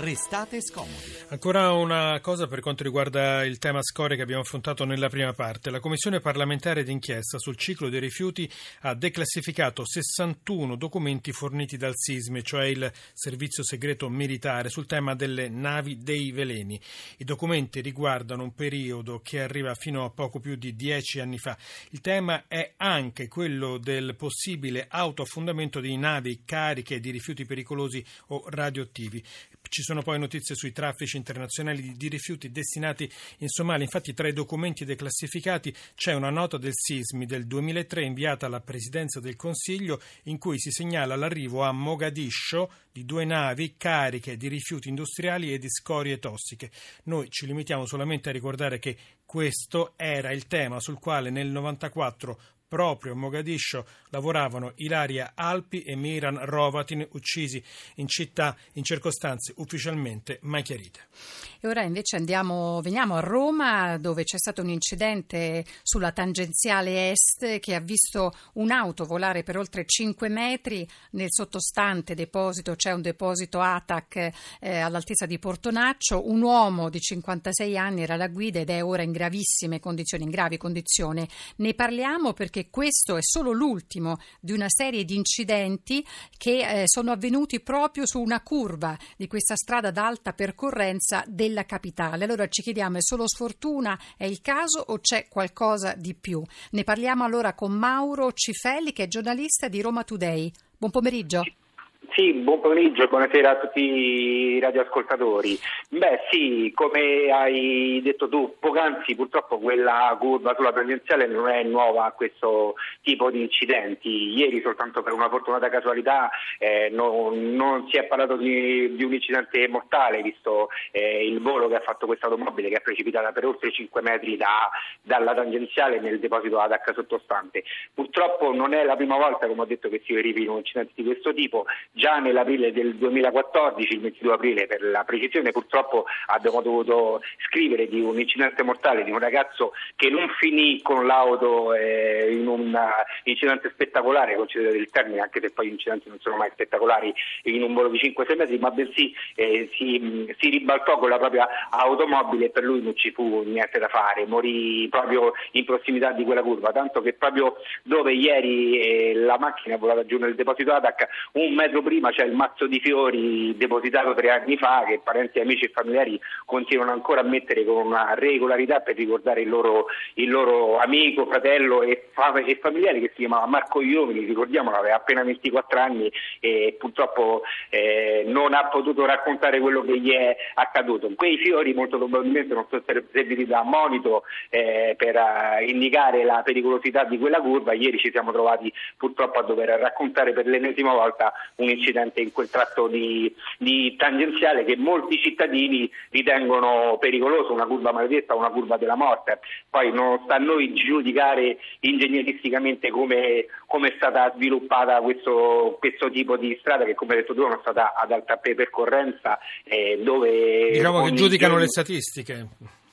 restate scomodi. Ancora una cosa per quanto riguarda il tema scorie che abbiamo affrontato nella prima parte. La Commissione parlamentare d'inchiesta sul ciclo dei rifiuti ha declassificato 61 documenti forniti dal SISME, cioè il Servizio Segreto Militare, sul tema delle navi dei veleni. I documenti riguardano un periodo che arriva fino a poco più di dieci anni fa. Il tema è anche quello del possibile autoaffondamento di navi cariche di rifiuti pericolosi o radioattivi. Ci sono poi notizie sui traffici internazionali di rifiuti destinati in Somalia. Infatti, tra i documenti declassificati c'è una nota del SISMI del 2003 inviata alla Presidenza del Consiglio in cui si segnala l'arrivo a Mogadiscio di due navi cariche di rifiuti industriali e di scorie tossiche. Noi ci limitiamo solamente a ricordare che questo era il tema sul quale nel 94 proprio a Mogadiscio lavoravano Ilaria Alpi e Miran Rovatin, uccisi in città in circostanze ufficialmente mai chiarite. E ora invece andiamo, veniamo a Roma dove c'è stato un incidente sulla tangenziale est che ha visto un'auto volare per oltre 5 metri. Nel sottostante deposito c'è un deposito ATAC eh, all'altezza di Portonaccio. Un uomo di 56 anni era alla guida ed è ora in gravissime condizioni, in gravi condizioni. Ne parliamo perché perché questo è solo l'ultimo di una serie di incidenti che eh, sono avvenuti proprio su una curva di questa strada ad alta percorrenza della capitale. Allora ci chiediamo, è solo sfortuna? È il caso o c'è qualcosa di più? Ne parliamo allora con Mauro Cifelli che è giornalista di Roma Today. Buon pomeriggio. Sì, buon pomeriggio buonasera a tutti i radioascoltatori. Beh sì, come hai detto tu poc'anzi, purtroppo quella curva sulla presenziale non è nuova a questo tipo di incidenti. Ieri soltanto per una fortunata casualità eh, non, non, si è parlato di, di un incidente mortale, visto eh, il volo che ha fatto questa automobile che è precipitata per oltre 5 metri da, dalla tangenziale nel deposito ad H sottostante. Purtroppo non è la prima volta, come ho detto, che si verificano incidenti di questo tipo. Già già nell'aprile del 2014, il 22 aprile per la precisione, purtroppo abbiamo dovuto scrivere di un incidente mortale di un ragazzo che non finì con l'auto eh, in un incidente spettacolare, concedete il termine, anche se poi gli incidenti non sono mai spettacolari in un volo di 5-6 metri, ma bensì eh, si, si, ribaltò con la propria automobile e per lui non ci fu niente da fare, morì proprio in prossimità di quella curva, tanto che proprio dove ieri eh, la macchina è volata giù nel deposito ATAC un metro prima prima c'è il mazzo di fiori depositato tre anni fa che parenti, amici e familiari continuano ancora a mettere con una regolarità per ricordare il loro, il loro amico, fratello e, e, familiare che si chiamava Marco Iomini, ricordiamolo, aveva appena 24 anni e purtroppo eh, non ha potuto raccontare quello che gli è accaduto. Quei fiori molto probabilmente non sono stati serviti da monito eh, per uh, indicare la pericolosità di quella curva, ieri ci siamo trovati purtroppo a dover raccontare per l'ennesima volta un incidente in quel tratto di, di tangenziale che molti cittadini ritengono pericoloso, una curva maledetta, una curva della morte. Poi non sta a noi giudicare ingegneristicamente come, come è stata sviluppata questo, questo, tipo di strada che come hai detto tu è stata ad alta percorrenza eh, dove... Diciamo che giudicano giorno... le statistiche.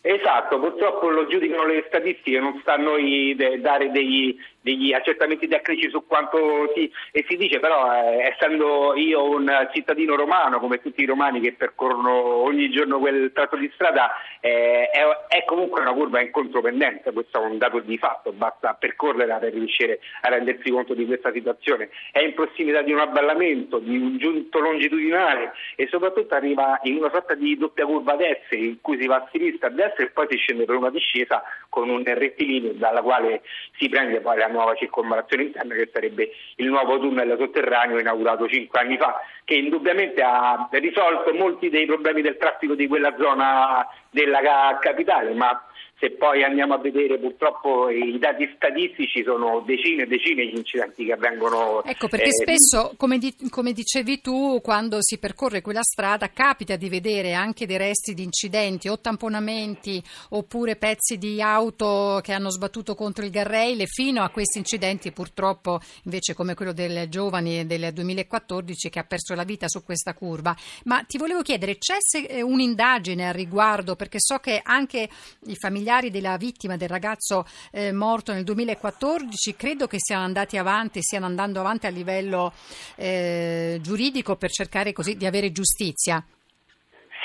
Esatto, purtroppo lo giudicano le statistiche, non sta a noi dare degli, degli accertamenti tecnici su quanto si, si dice, però eh, essendo io un cittadino romano, come tutti i romani che percorrono ogni giorno quel tratto di strada, eh, è, è, comunque una curva in contropendenza, questo è un dato di fatto, basta percorrerla per riuscire a rendersi conto di questa situazione. È in prossimità di un avvallamento, di un giunto longitudinale e soprattutto arriva in una sorta di doppia curva a in cui si va a sinistra, a destra e poi si scende per una discesa con un rettilineo dalla quale si prende poi la nuova circonvallazione interna che sarebbe il nuovo tunnel sotterraneo inaugurato cinque anni fa, che indubbiamente ha risolto molti dei problemi del traffico di quella zona della capitale, ma se poi andiamo a vedere purtroppo i dati statistici sono decine e decine gli incidenti che avvengono. Ecco perché eh, spesso, come, di, come, dicevi tu, quando si percorre quella strada capita di vedere anche dei resti di incidenti o tamponamenti oppure pezzi di auto che hanno sbattuto contro il garrail fino a questi incidenti purtroppo invece come quello del giovane del 2014 che ha perso la vita su questa curva. Ma ti volevo chiedere, c'è eh, un'indagine al riguardo perché so che anche i familiari familiari della vittima del ragazzo eh, morto nel 2014 credo che siano andati avanti, stiano andando avanti a livello eh, giuridico per cercare così di avere giustizia.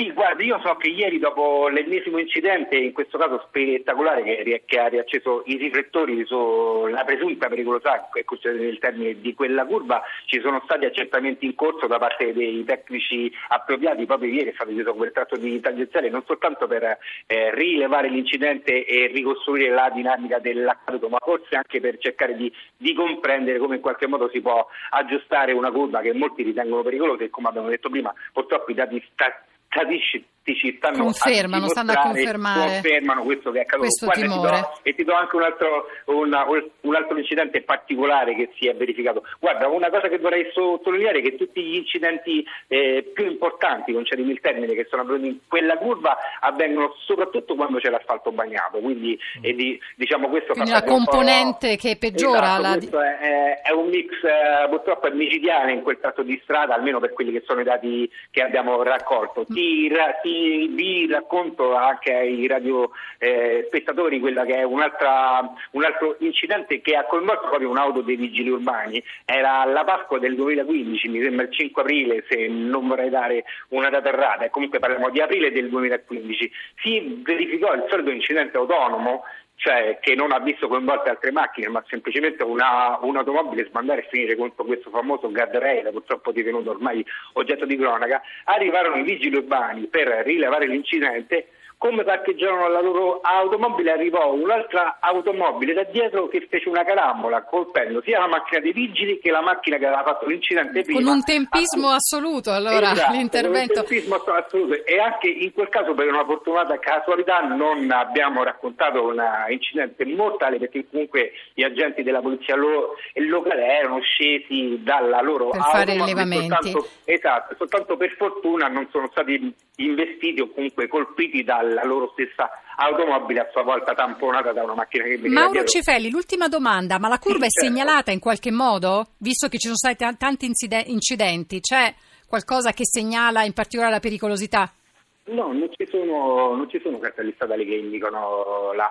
Sì, guardi, io so che ieri dopo l'ennesimo incidente, in questo caso spettacolare, che, che ha riacceso i riflettori sulla presunta pericolosità, ecco, nel termine di quella curva, ci sono stati accertamenti in corso da parte dei tecnici appropriati, proprio ieri è stato chiuso quel tratto di tangenziale, non soltanto per eh, rilevare l'incidente e ricostruire la dinamica dell'accaduto, ma forse anche per cercare di, di comprendere come in qualche modo si può aggiustare una curva che molti ritengono pericolosa e come abbiamo detto prima, purtroppo i dati statistici capisci? Stanno confermano, stanno a confermare confermano questo che è accaduto. Questo Guarda, timore. Ti do, e ti do anche un altro, una, un altro, incidente particolare che si è verificato. Guarda, una cosa che vorrei sottolineare è che tutti gli incidenti eh, più importanti, concedimi il termine, che sono avvenuti in quella curva avvengono soprattutto quando c'è l'asfalto bagnato. Quindi, mm. di, diciamo, questo quindi una componente che peggiora esatto, la... questo è, è, un mix eh, purtroppo è micidiale in quel tratto di strada, almeno per quelli che sono i dati che abbiamo raccolto. Mm. Ti, ti vi racconto anche ai radiospettatori eh, quella che è un altro incidente che ha coinvolto proprio un'auto dei vigili urbani. Era la Pasqua del 2015, mi sembra il 5 aprile, se non vorrei dare una data errata, comunque parliamo di aprile del 2015. Si verificò il solito incidente autonomo cioè che non ha visto coinvolte altre macchine, ma semplicemente una, un'automobile sbandare e finire contro questo famoso guardrail, purtroppo divenuto ormai oggetto di cronaca, arrivarono i vigili urbani per rilevare l'incidente come parcheggiarono la loro automobile arrivò un'altra automobile da dietro che fece una carambola colpendo sia la macchina dei vigili che la macchina che aveva fatto l'incidente prima. Con un tempismo ah, assoluto allora esatto, l'intervento. un tempismo assoluto e anche in quel caso per una fortunata casualità non abbiamo raccontato un incidente mortale perché comunque gli agenti della polizia lo- locale erano scesi dalla loro per automobile. fare rilevamenti. Soltanto, esatto, soltanto per fortuna non sono stati investiti o comunque colpiti dalla loro stessa automobile a sua volta tamponata da una macchina che veniva Mauro dietro. Cifelli, l'ultima domanda, ma la curva sì, è segnalata in qualche modo? Visto che ci sono stati t- tanti incidenti, c'è qualcosa che segnala in particolare la pericolosità? No, non ci sono, non ci sono cartelli statali che indicano la...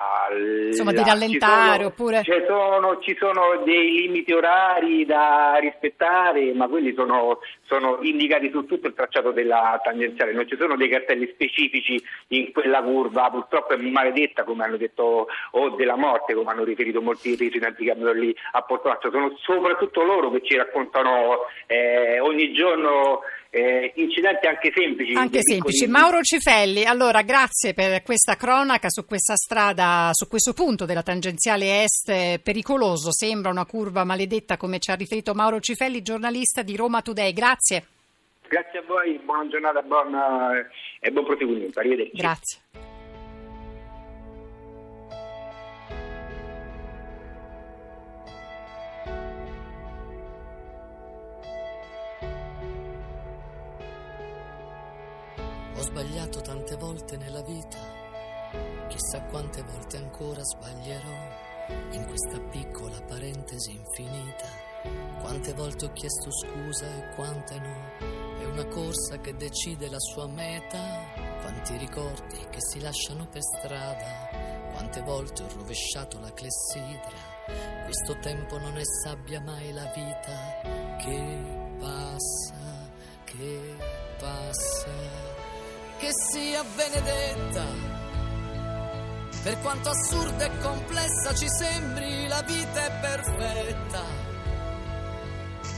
Insomma, la, di rallentare ci sono, oppure... Ci sono, ci sono, dei limiti orari da rispettare, ma quelli sono, sono, indicati su tutto il tracciato della tangenziale. Non ci sono dei cartelli specifici in quella curva, purtroppo è maledetta, come hanno detto, o della morte, come hanno riferito molti residenti che abbiano lì a Porto Marcio. Sono soprattutto loro che ci raccontano eh, ogni giorno eh, incidenti anche semplici. Anche semplici. Mauro Cifelli, allora grazie per questa cronaca su questa strada, su questo punto della tangenziale est pericoloso, sembra una curva maledetta come ci ha riferito Mauro Cifelli, giornalista di Roma Today. Grazie. Grazie a voi, buona giornata buon, eh, e buon proseguimento. Arrivederci. Grazie. Ho sbagliato tante volte nella vita, chissà quante volte ancora sbaglierò in questa piccola parentesi infinita. Quante volte ho chiesto scusa e quante no. È una corsa che decide la sua meta. Quanti ricordi che si lasciano per strada. Quante volte ho rovesciato la clessidra. Questo tempo non è sabbia mai la vita che passa, che passa che sia benedetta. Per quanto assurda e complessa ci sembri, la vita è perfetta.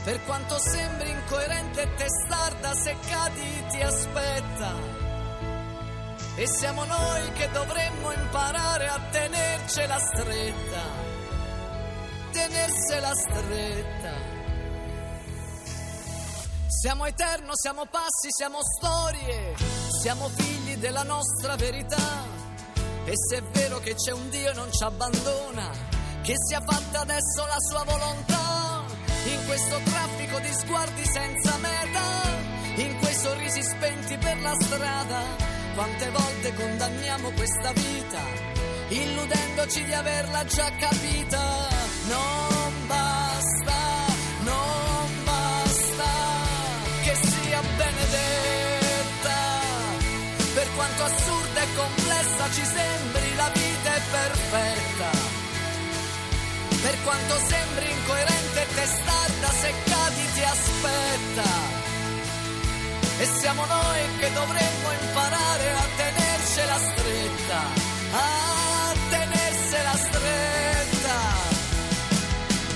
Per quanto sembri incoerente e testarda, se cadi ti aspetta. E siamo noi che dovremmo imparare a tenercela stretta. Tenersela stretta. Siamo eterno, siamo passi, siamo storie, siamo figli della nostra verità. E se è vero che c'è un Dio e non ci abbandona, che sia fatta adesso la sua volontà. In questo traffico di sguardi senza meta, in quei sorrisi spenti per la strada, quante volte condanniamo questa vita, illudendoci di averla già capita. Non basta, non benedetta. Per quanto assurda e complessa ci sembri, la vita è perfetta. Per quanto sembri incoerente e testarda, se cadi ti aspetta. e siamo noi che dovremmo imparare a tenercela stretta, a tenersela stretta.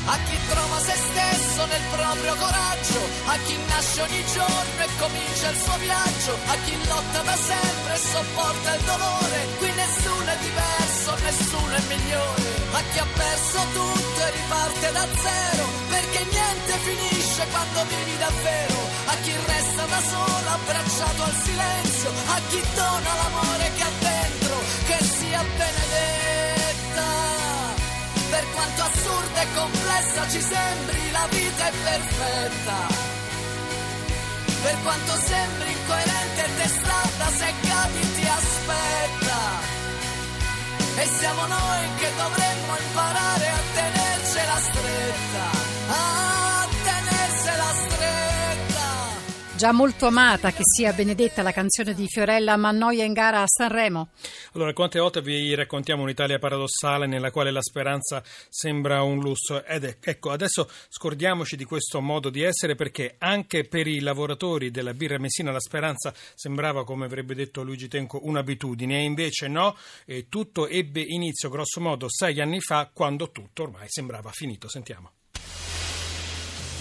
A chi trova se stesso nel proprio coraggio, a chi nasce ogni giorno e comincia il suo viaggio, a chi lotta da sempre e sopporta il dolore, qui nessuno è diverso, nessuno è migliore, a chi ha perso tutto riparte da zero, perché niente finisce quando vivi davvero, a chi resta da solo abbracciato al silenzio, a chi dona l'amore che ha dentro, che sia benedetta. Per quanto assurda e complessa ci sembri, la vita è perfetta. Per quanto sembri incoerente e testarda, se cadi ti aspetta. E siamo noi che dovremmo imparare Già molto amata che sia benedetta la canzone di Fiorella Mannoia in gara a Sanremo. Allora, quante volte vi raccontiamo un'Italia paradossale nella quale la speranza sembra un lusso? Ed ecco, adesso scordiamoci di questo modo di essere perché anche per i lavoratori della birra Messina la speranza sembrava, come avrebbe detto Luigi Tenco, un'abitudine e invece no, e tutto ebbe inizio grosso modo sei anni fa quando tutto ormai sembrava finito. Sentiamo.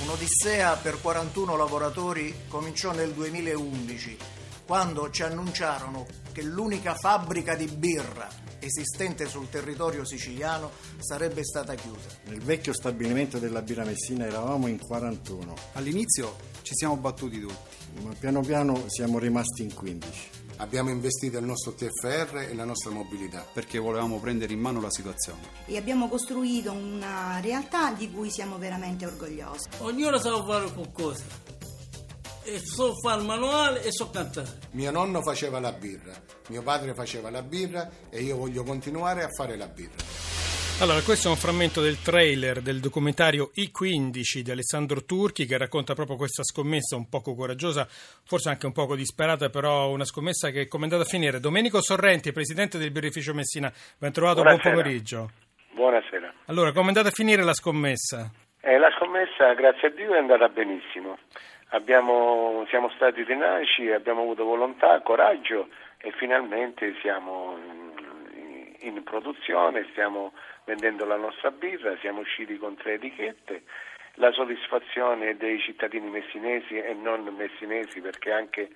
Un'odissea per 41 lavoratori cominciò nel 2011, quando ci annunciarono che l'unica fabbrica di birra esistente sul territorio siciliano sarebbe stata chiusa. Nel vecchio stabilimento della Birra Messina eravamo in 41, All'inizio ci siamo battuti tutti. ma piano piano siamo rimasti in 15. Abbiamo investito il nostro TFR e la nostra mobilità. perché volevamo prendere in mano la situazione. e abbiamo costruito una realtà di cui siamo veramente orgogliosi. Ognuno sa fare qualcosa. E so fare il manuale e so cantare. Mio nonno faceva la birra, mio padre faceva la birra e io voglio continuare a fare la birra. Allora, questo è un frammento del trailer del documentario I15 di Alessandro Turchi che racconta proprio questa scommessa un poco coraggiosa, forse anche un poco disperata, però una scommessa che come è andata a finire. Domenico Sorrenti, presidente del birrificio Messina, ben trovato, buon pomeriggio. Buonasera. Allora, come è andata a finire la scommessa? Eh, la scommessa, grazie a Dio, è andata benissimo. Abbiamo- siamo stati tenaci, abbiamo avuto volontà, coraggio e finalmente siamo in, produzione, stiamo vendendo la nostra birra, siamo usciti con tre etichette. La soddisfazione dei cittadini messinesi e non messinesi perché anche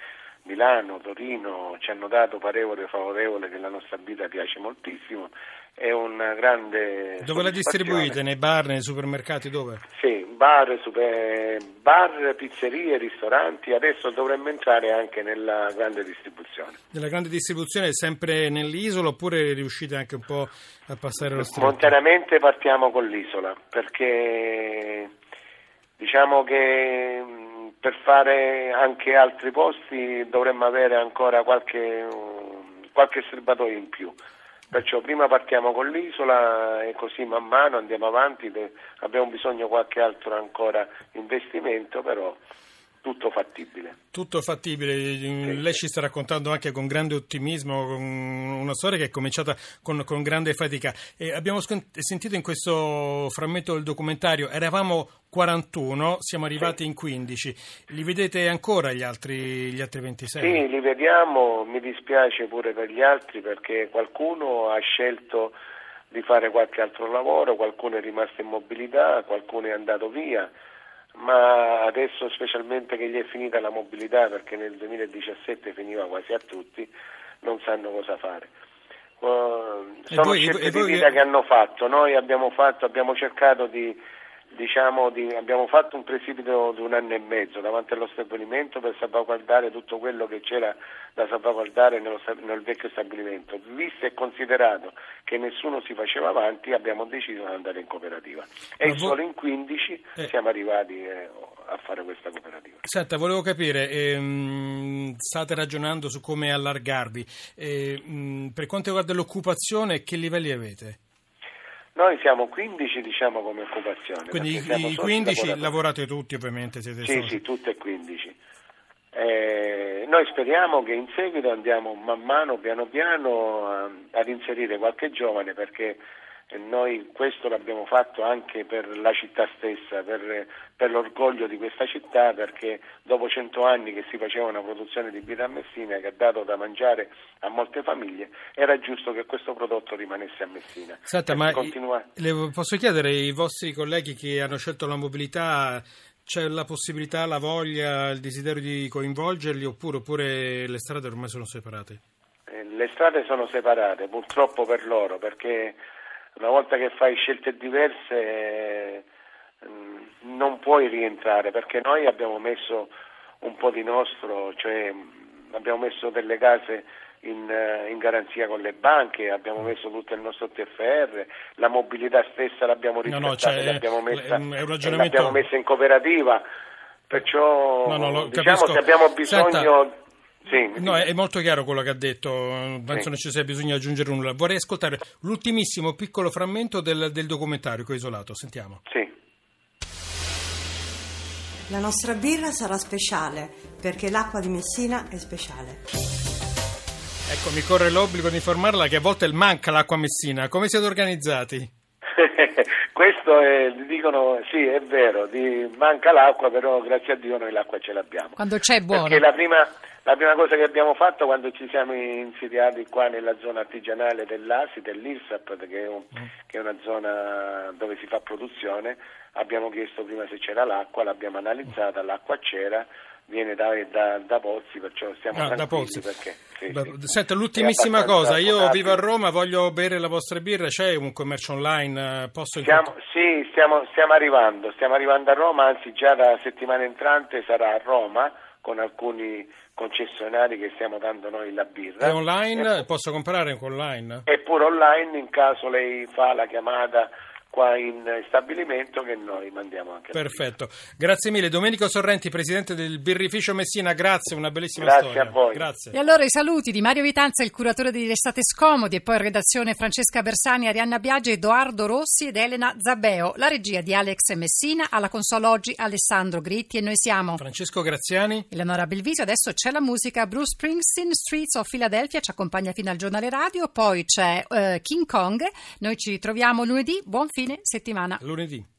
Milano, Torino ci hanno dato parevole favorevole che la nostra birra piace moltissimo. È una grande Dove la distribuite? Nei bar, nei supermercati, dove? Sì, bar, super- bar, pizzerie, ristoranti, adesso dovremmo entrare anche nella grande distribuzione. Nella grande distribuzione sempre nell'isola oppure riuscite anche un po' a passare lo stretto? Montanamente partiamo con l'isola perché diciamo che per fare anche altri posti dovremmo avere ancora qualche, qualche serbatoio in più. Perciò prima partiamo con l'isola e così man mano andiamo avanti, abbiamo bisogno di qualche altro ancora investimento, però tutto fattibile. Tutto fattibile, lei ci sta raccontando anche con grande ottimismo una storia che è cominciata con, con grande fatica. E abbiamo sentito in questo frammento del documentario, eravamo 41, siamo arrivati in 15. Li vedete ancora gli altri, gli altri 26? Sì, li vediamo, mi dispiace pure per gli altri perché qualcuno ha scelto di fare qualche altro lavoro, qualcuno è rimasto in mobilità, qualcuno è andato via, ma adesso specialmente che gli è finita la mobilità perché nel 2017 finiva quasi a tutti, non sanno cosa fare. Uh, sono voi- scelte voi- di vita che hanno fatto, noi abbiamo fatto, abbiamo cercato di diciamo di, abbiamo fatto un presidio di un anno e mezzo davanti allo stabilimento per salvaguardare tutto quello che c'era da salvaguardare nello nel vecchio stabilimento. Visto e considerato che nessuno si faceva avanti, abbiamo deciso di andare in cooperativa. E Ma solo in 15 Eh. siamo arrivati eh, a fare questa cooperativa. Senta, volevo capire, ehm, state ragionando su come allargarvi. Eh, mh, per quanto riguarda l'occupazione, che livelli avete? Noi siamo 15 diciamo come occupazione. Quindi i soci 15 lavoratori. lavorate tutti ovviamente, siete Sì, soci. sì, tutte e 15. Eh, noi speriamo che in seguito andiamo man mano, piano piano, a- ad inserire qualche giovane perché e noi questo l'abbiamo fatto anche per la città stessa, per, per, l'orgoglio di questa città, perché dopo cento anni che si faceva una produzione di birra a Messina che ha dato da mangiare a molte famiglie, era giusto che questo prodotto rimanesse a Messina. Senta, ma continua... le posso chiedere ai vostri colleghi che hanno scelto la mobilità c'è la possibilità, la voglia, il desiderio di coinvolgerli oppure, oppure le strade ormai sono separate? Eh, le strade sono separate, purtroppo per loro, perché una volta che fai scelte diverse eh, non puoi rientrare perché noi abbiamo messo un po' di nostro, cioè abbiamo messo delle case in, eh, in, garanzia con le banche, abbiamo messo tutto il nostro TFR, la mobilità stessa l'abbiamo riscattata no, no, cioè, l'abbiamo, messa, ragionamento... l'abbiamo messa in cooperativa, perciò no, no, diciamo se abbiamo bisogno... Senta sì, no, è molto chiaro quello che ha detto, penso sì. non ci sia bisogno di aggiungere nulla. Vorrei ascoltare l'ultimissimo piccolo frammento del, del documentario che ho isolato, sentiamo. Sì. La nostra birra sarà speciale perché l'acqua di Messina è speciale. Ecco, mi corre l'obbligo di informarla che a volte manca l'acqua Messina. Come siete organizzati? Questo è, dicono, sì, è vero, di, manca l'acqua, però grazie a Dio noi l'acqua ce l'abbiamo. Quando c'è buona. Perché la prima, la prima cosa che abbiamo fatto quando ci siamo insediati qua nella zona artigianale dell'ASI, dell'IRSAP, che è, un, mm. che è una zona dove si fa produzione, abbiamo chiesto prima se c'era l'acqua, l'abbiamo analizzata, l'acqua c'era, viene da, da, da Pozzi, perciò stiamo ah, da Pozzi. Perché, sì, da, sì. Senta, l'ultimissima cosa, io potabile. vivo a Roma, voglio bere la vostra birra, c'è un commercio online? Eh, posso stiamo, sì, stiamo, stiamo arrivando, stiamo arrivando a Roma, anzi già la settimana entrante sarà a Roma con alcuni concessionari che stiamo dando noi la birra. È online? E, Posso comprare online? Eppure online in caso lei fa la chiamata qua in stabilimento che noi mandiamo anche. Perfetto, grazie mille. Domenico Sorrenti, presidente del Birrificio Messina, grazie, una bellissima grazie storia. Grazie a voi. Grazie. E allora i saluti di Mario Vitanza, il curatore di Restate Scomodi, e poi in redazione Francesca Bersani, Arianna Biagi, Edoardo Rossi ed Elena Zabeo. La regia di Alex Messina, alla console oggi Alessandro Gritti e noi siamo Francesco Graziani, Eleonora Belvisio. Adesso c'è la musica Bruce Springsteen, Streets of Philadelphia, ci accompagna fino al giornale radio, poi c'è uh, King Kong. Noi ci ritroviamo lunedì, buon fine settimana. Lunedì.